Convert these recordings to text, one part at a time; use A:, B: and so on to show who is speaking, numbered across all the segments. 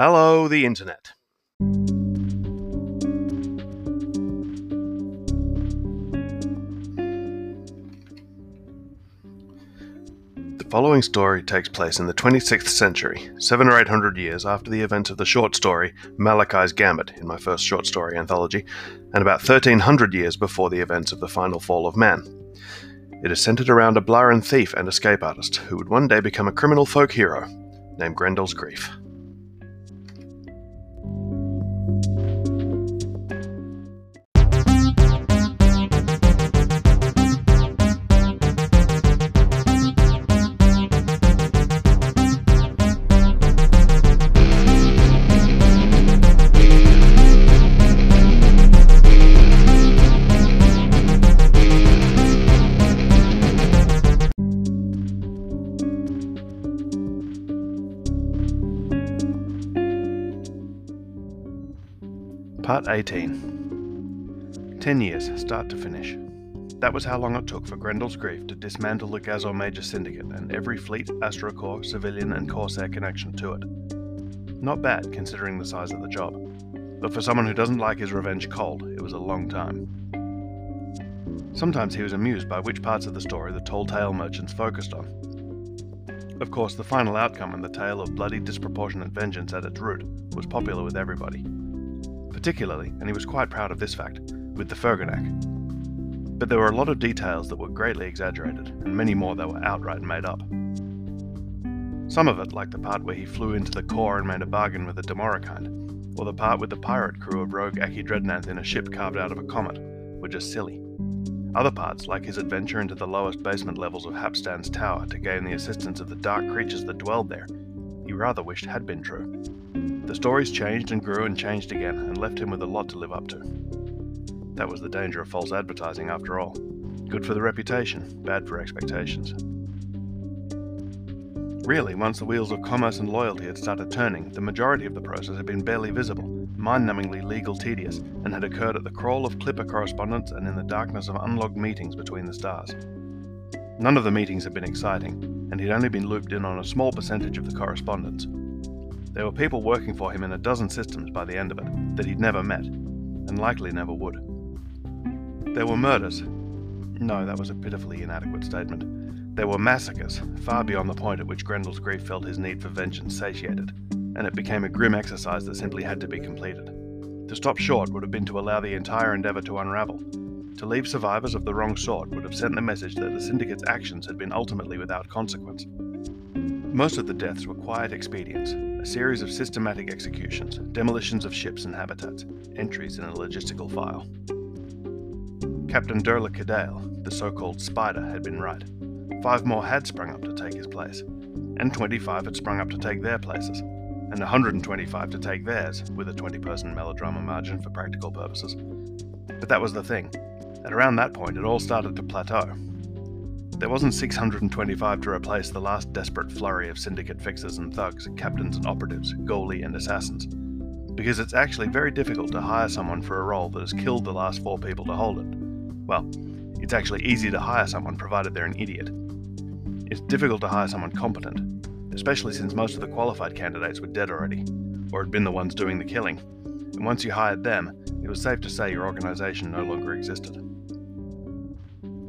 A: Hello, the Internet. The following story takes place in the 26th century, seven or eight hundred years after the events of the short story Malachi's Gambit in my first short story anthology, and about 1300 years before the events of the final fall of man. It is centered around a Blarin thief and escape artist who would one day become a criminal folk hero named Grendel's Grief. Part 18 Ten years, start to finish. That was how long it took for Grendel's Grief to dismantle the Gazor Major Syndicate and every fleet, Astrocorps, civilian, and Corsair connection to it. Not bad, considering the size of the job. But for someone who doesn't like his revenge cold, it was a long time. Sometimes he was amused by which parts of the story the tall tale merchants focused on. Of course, the final outcome and the tale of bloody disproportionate vengeance at its root was popular with everybody particularly, and he was quite proud of this fact, with the Ferganac. But there were a lot of details that were greatly exaggerated, and many more that were outright made up. Some of it, like the part where he flew into the core and made a bargain with the Demorikind, or the part with the pirate crew of rogue Aki Dreadnought in a ship carved out of a comet, were just silly. Other parts, like his adventure into the lowest basement levels of Hapstan's tower to gain the assistance of the dark creatures that dwelled there, he rather wished had been true. The stories changed and grew and changed again, and left him with a lot to live up to. That was the danger of false advertising, after all. Good for the reputation, bad for expectations. Really, once the wheels of commerce and loyalty had started turning, the majority of the process had been barely visible, mind numbingly legal tedious, and had occurred at the crawl of clipper correspondence and in the darkness of unlogged meetings between the stars. None of the meetings had been exciting, and he'd only been looped in on a small percentage of the correspondence, there were people working for him in a dozen systems by the end of it that he'd never met, and likely never would. There were murders. No, that was a pitifully inadequate statement. There were massacres, far beyond the point at which Grendel's grief felt his need for vengeance satiated, and it became a grim exercise that simply had to be completed. To stop short would have been to allow the entire endeavour to unravel. To leave survivors of the wrong sort would have sent the message that the Syndicate's actions had been ultimately without consequence. Most of the deaths were quiet expedients, a series of systematic executions, demolitions of ships and habitats, entries in a logistical file. Captain Durla Cadale, the so called Spider, had been right. Five more had sprung up to take his place, and 25 had sprung up to take their places, and 125 to take theirs, with a 20 person melodrama margin for practical purposes. But that was the thing. At around that point, it all started to plateau, there wasn't 625 to replace the last desperate flurry of syndicate fixers and thugs, captains and operatives, goalie and assassins. Because it's actually very difficult to hire someone for a role that has killed the last four people to hold it. Well, it's actually easy to hire someone provided they're an idiot. It's difficult to hire someone competent, especially since most of the qualified candidates were dead already, or had been the ones doing the killing. And once you hired them, it was safe to say your organization no longer existed.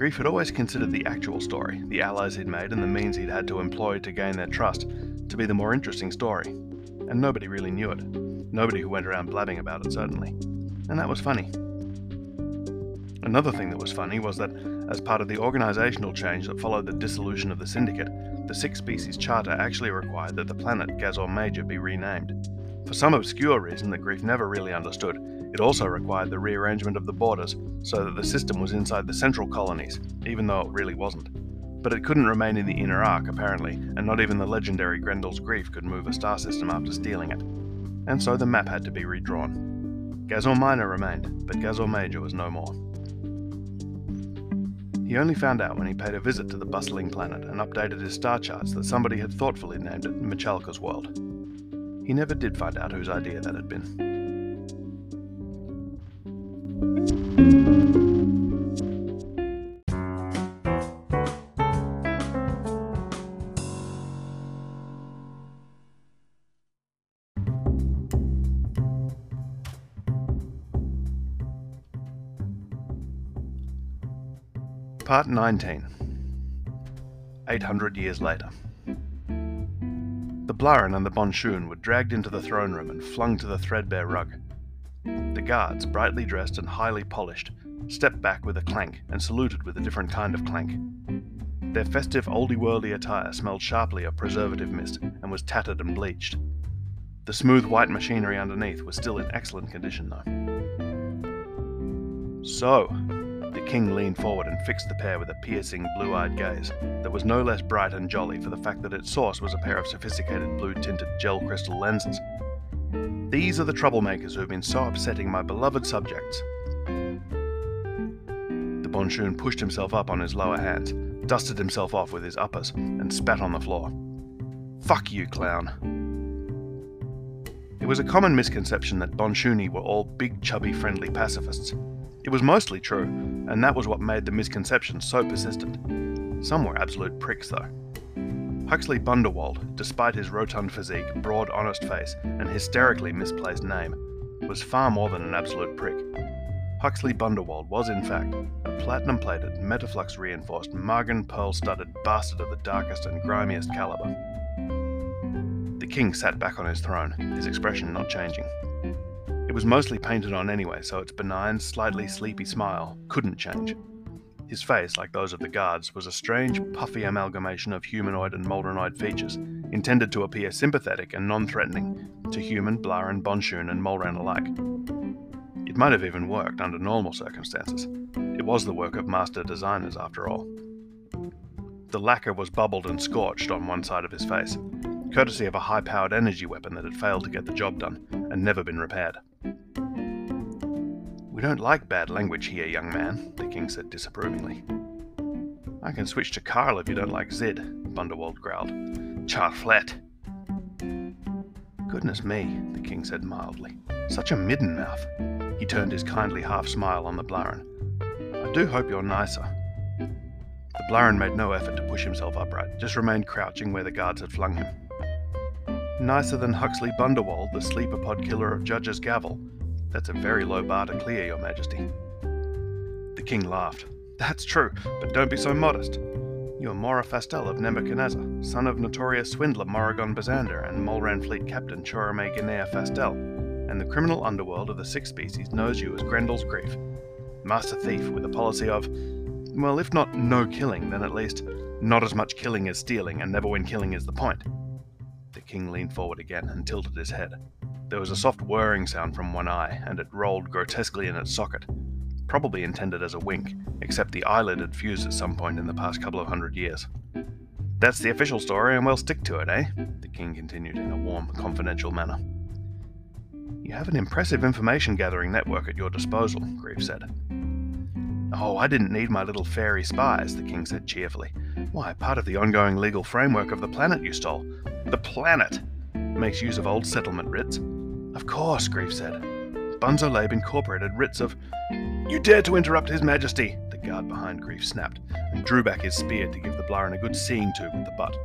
A: Grief had always considered the actual story, the allies he'd made, and the means he'd had to employ to gain their trust, to be the more interesting story. And nobody really knew it. Nobody who went around blabbing about it, certainly. And that was funny. Another thing that was funny was that, as part of the organisational change that followed the dissolution of the Syndicate, the Six Species Charter actually required that the planet Gazor Major be renamed. For some obscure reason that Grief never really understood, it also required the rearrangement of the borders so that the system was inside the central colonies, even though it really wasn't. But it couldn't remain in the inner arc, apparently, and not even the legendary Grendel's Grief could move a star system after stealing it. And so the map had to be redrawn. Gazor Minor remained, but Gazor Major was no more. He only found out when he paid a visit to the bustling planet and updated his star charts that somebody had thoughtfully named it Machalka's World. He never did find out whose idea that had been. Part 19 800 years later. The Blarin and the Bonshun were dragged into the throne room and flung to the threadbare rug. The guards, brightly dressed and highly polished, stepped back with a clank and saluted with a different kind of clank. Their festive oldie-worldy attire smelled sharply of preservative mist and was tattered and bleached. The smooth white machinery underneath was still in excellent condition, though. So, the king leaned forward and fixed the pair with a piercing, blue eyed gaze that was no less bright and jolly for the fact that its source was a pair of sophisticated blue tinted gel crystal lenses. These are the troublemakers who have been so upsetting my beloved subjects. The Bonshun pushed himself up on his lower hands, dusted himself off with his uppers, and spat on the floor. Fuck you, clown. It was a common misconception that Bonshuni were all big, chubby, friendly pacifists. It was mostly true, and that was what made the misconception so persistent. Some were absolute pricks, though. Huxley Bunderwald, despite his rotund physique, broad, honest face, and hysterically misplaced name, was far more than an absolute prick. Huxley Bunderwald was, in fact, a platinum plated, metaflux reinforced, margan pearl studded bastard of the darkest and grimiest caliber. The king sat back on his throne, his expression not changing. It was mostly painted on anyway, so its benign, slightly sleepy smile couldn't change. His face, like those of the guards, was a strange, puffy amalgamation of humanoid and Moldrenoid features, intended to appear sympathetic and non threatening to human, Blarin, Bonshun, and Molran alike. It might have even worked under normal circumstances. It was the work of master designers, after all. The lacquer was bubbled and scorched on one side of his face, courtesy of a high powered energy weapon that had failed to get the job done and never been repaired. We don't like bad language here, young man, the king said disapprovingly. I can switch to Carl if you don't like Zid, Bunderwald growled. Charflet. Goodness me, the king said mildly. Such a midden mouth. He turned his kindly half smile on the Blarin. I do hope you're nicer. The Blarin made no effort to push himself upright, just remained crouching where the guards had flung him. Nicer than Huxley Bunderwald, the sleeper pod killer of Judge's Gavel, that's a very low bar to clear, Your Majesty. The king laughed. That's true, but don't be so modest. You are Mora Fastel of Nebuchadnezzar, son of notorious swindler Morrigan Bazander and Molran fleet captain Chorame Guinea Fastel, and the criminal underworld of the sixth species knows you as Grendel's Grief. Master thief with a policy of, well, if not no killing, then at least not as much killing as stealing, and never when killing is the point. The king leaned forward again and tilted his head. There was a soft whirring sound from one eye, and it rolled grotesquely in its socket, probably intended as a wink, except the eyelid had fused at some point in the past couple of hundred years. That's the official story, and we'll stick to it, eh? The king continued in a warm, confidential manner. You have an impressive information gathering network at your disposal, Grief said. Oh, I didn't need my little fairy spies, the king said cheerfully. Why, part of the ongoing legal framework of the planet you stole. The planet! Makes use of old settlement writs, of course, Grief said. Bunzo Labe incorporated writs of. You dare to interrupt His Majesty! The guard behind Grief snapped, and drew back his spear to give the Blarin a good seeing to with the butt.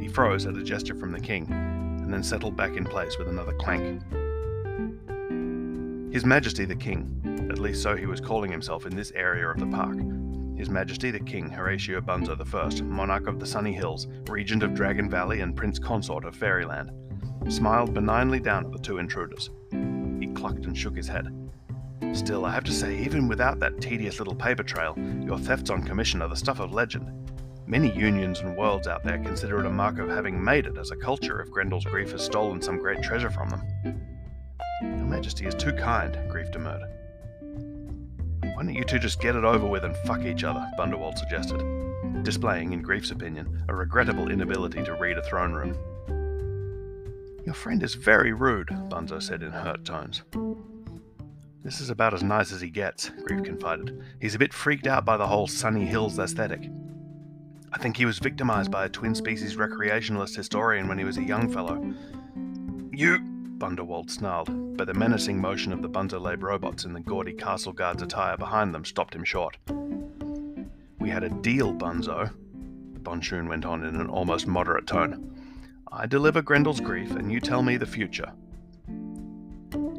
A: He froze at a gesture from the king, and then settled back in place with another clank. His Majesty the King, at least so he was calling himself in this area of the park. His Majesty the King Horatio Bunzo I, monarch of the Sunny Hills, regent of Dragon Valley, and prince consort of Fairyland smiled benignly down at the two intruders. He clucked and shook his head. Still, I have to say, even without that tedious little paper trail, your thefts on commission are the stuff of legend. Many unions and worlds out there consider it a mark of having made it as a culture if Grendel's Grief has stolen some great treasure from them. Your Majesty is too kind, Grief demurred. Why don't you two just get it over with and fuck each other? Bunderwald suggested, displaying, in Grief's opinion, a regrettable inability to read a throne room. Your friend is very rude, Bunzo said in hurt tones. This is about as nice as he gets, Grief confided. He's a bit freaked out by the whole Sunny Hills aesthetic. I think he was victimized by a twin species recreationalist historian when he was a young fellow. You, Bunderwald snarled, but the menacing motion of the Bunzerlabe robots in the gaudy castle guard's attire behind them stopped him short. We had a deal, Bunzo, the Bonshun went on in an almost moderate tone. I deliver Grendel's grief, and you tell me the future.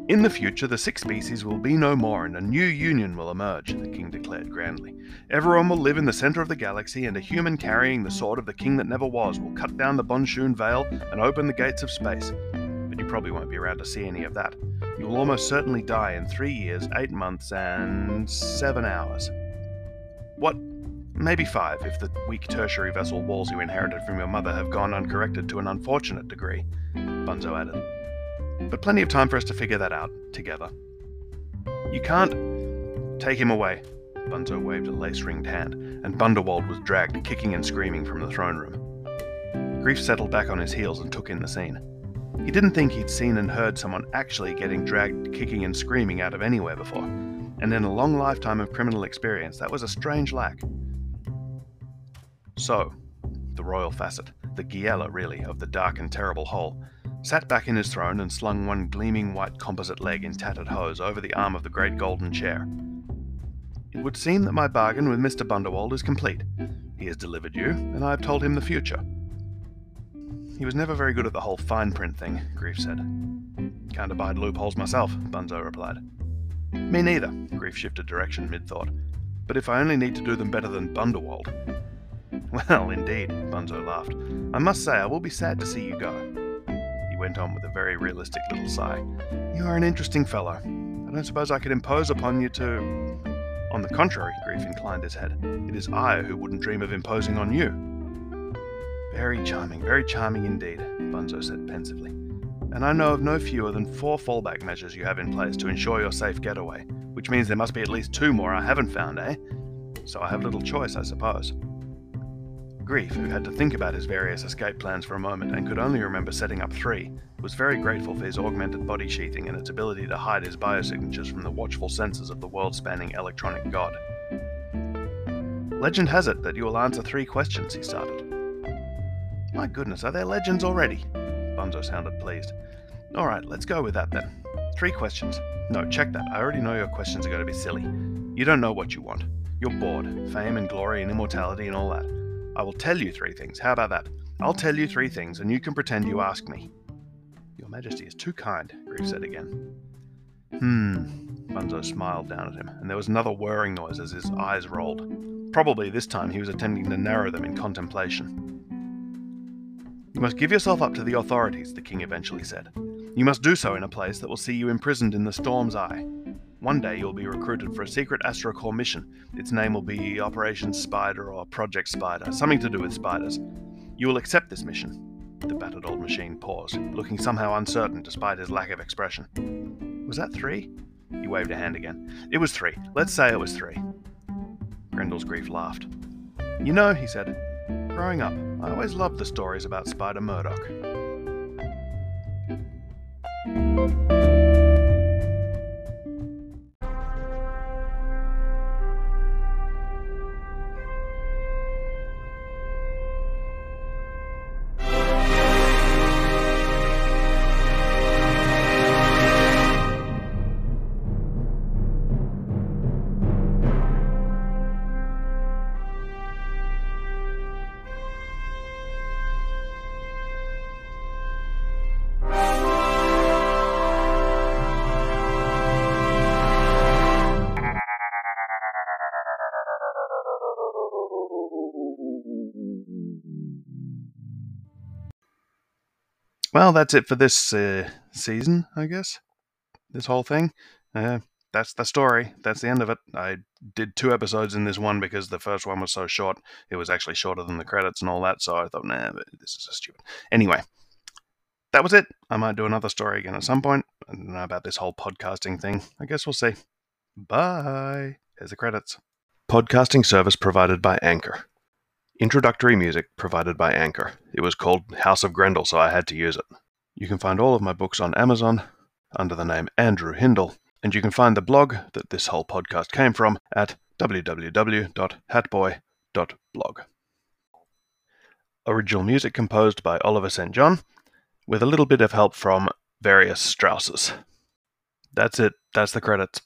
A: In the future, the six species will be no more and a new union will emerge, the king declared grandly. Everyone will live in the center of the galaxy, and a human carrying the sword of the king that never was will cut down the Bonshun Veil and open the gates of space. You probably won't be around to see any of that. You will almost certainly die in three years, eight months, and seven hours. What? Maybe five, if the weak tertiary vessel walls you inherited from your mother have gone uncorrected to an unfortunate degree, Bunzo added but plenty of time for us to figure that out together. You can't take him away. Bunzo waved a lace ringed hand, and Bunderwald was dragged kicking and screaming from the throne room. Grief settled back on his heels and took in the scene. He didn't think he'd seen and heard someone actually getting dragged kicking and screaming out of anywhere before, and in a long lifetime of criminal experience, that was a strange lack. So, the royal facet, the Giella, really, of the dark and terrible hole, sat back in his throne and slung one gleaming white composite leg in tattered hose over the arm of the great golden chair. It would seem that my bargain with Mr. Bunderwald is complete. He has delivered you, and I have told him the future. He was never very good at the whole fine print thing, Grief said. Can't abide loopholes myself, Bunzo replied. Me neither, Grief shifted direction mid thought. But if I only need to do them better than Bunderwald. Well, indeed, Bunzo laughed. I must say I will be sad to see you go He went on with a very realistic little sigh. You are an interesting fellow. I don't suppose I could impose upon you to. On the contrary, Grief inclined his head. It is I who wouldn't dream of imposing on you. Very charming, very charming indeed, Bunzo said pensively. And I know of no fewer than four fallback measures you have in place to ensure your safe getaway, which means there must be at least two more I haven't found, eh? So I have little choice, I suppose. Grief, who had to think about his various escape plans for a moment and could only remember setting up three, was very grateful for his augmented body sheathing and its ability to hide his biosignatures from the watchful senses of the world spanning electronic god. Legend has it that you will answer three questions, he started. My goodness, are there legends already? Bunzo sounded pleased. All right, let's go with that then. Three questions. No, check that. I already know your questions are going to be silly. You don't know what you want. You're bored. Fame and glory and immortality and all that. I will tell you three things. How about that? I'll tell you three things, and you can pretend you ask me. Your Majesty is too kind, Grief said again. Hmm. Bunzo smiled down at him, and there was another whirring noise as his eyes rolled. Probably this time he was attempting to narrow them in contemplation. You must give yourself up to the authorities, the king eventually said. You must do so in a place that will see you imprisoned in the storm's eye. One day you'll be recruited for a secret AstroCorps mission. Its name will be Operation Spider or Project Spider, something to do with spiders. You will accept this mission. The battered old machine paused, looking somehow uncertain despite his lack of expression. Was that three? He waved a hand again. It was three. Let's say it was three. Grendel's grief laughed. You know, he said, growing up, I always loved the stories about Spider Murdoch. Well, that's it for this uh, season, I guess. This whole thing. Uh, that's the story. That's the end of it. I did two episodes in this one because the first one was so short. It was actually shorter than the credits and all that. So I thought, nah, this is stupid. Anyway, that was it. I might do another story again at some point. I don't know about this whole podcasting thing. I guess we'll see. Bye. Here's the credits. Podcasting service provided by Anchor. Introductory music provided by Anchor. It was called House of Grendel, so I had to use it. You can find all of my books on Amazon under the name Andrew Hindle, and you can find the blog that this whole podcast came from at www.hatboy.blog. Original music composed by Oliver St. John, with a little bit of help from various Strausses. That's it. That's the credits.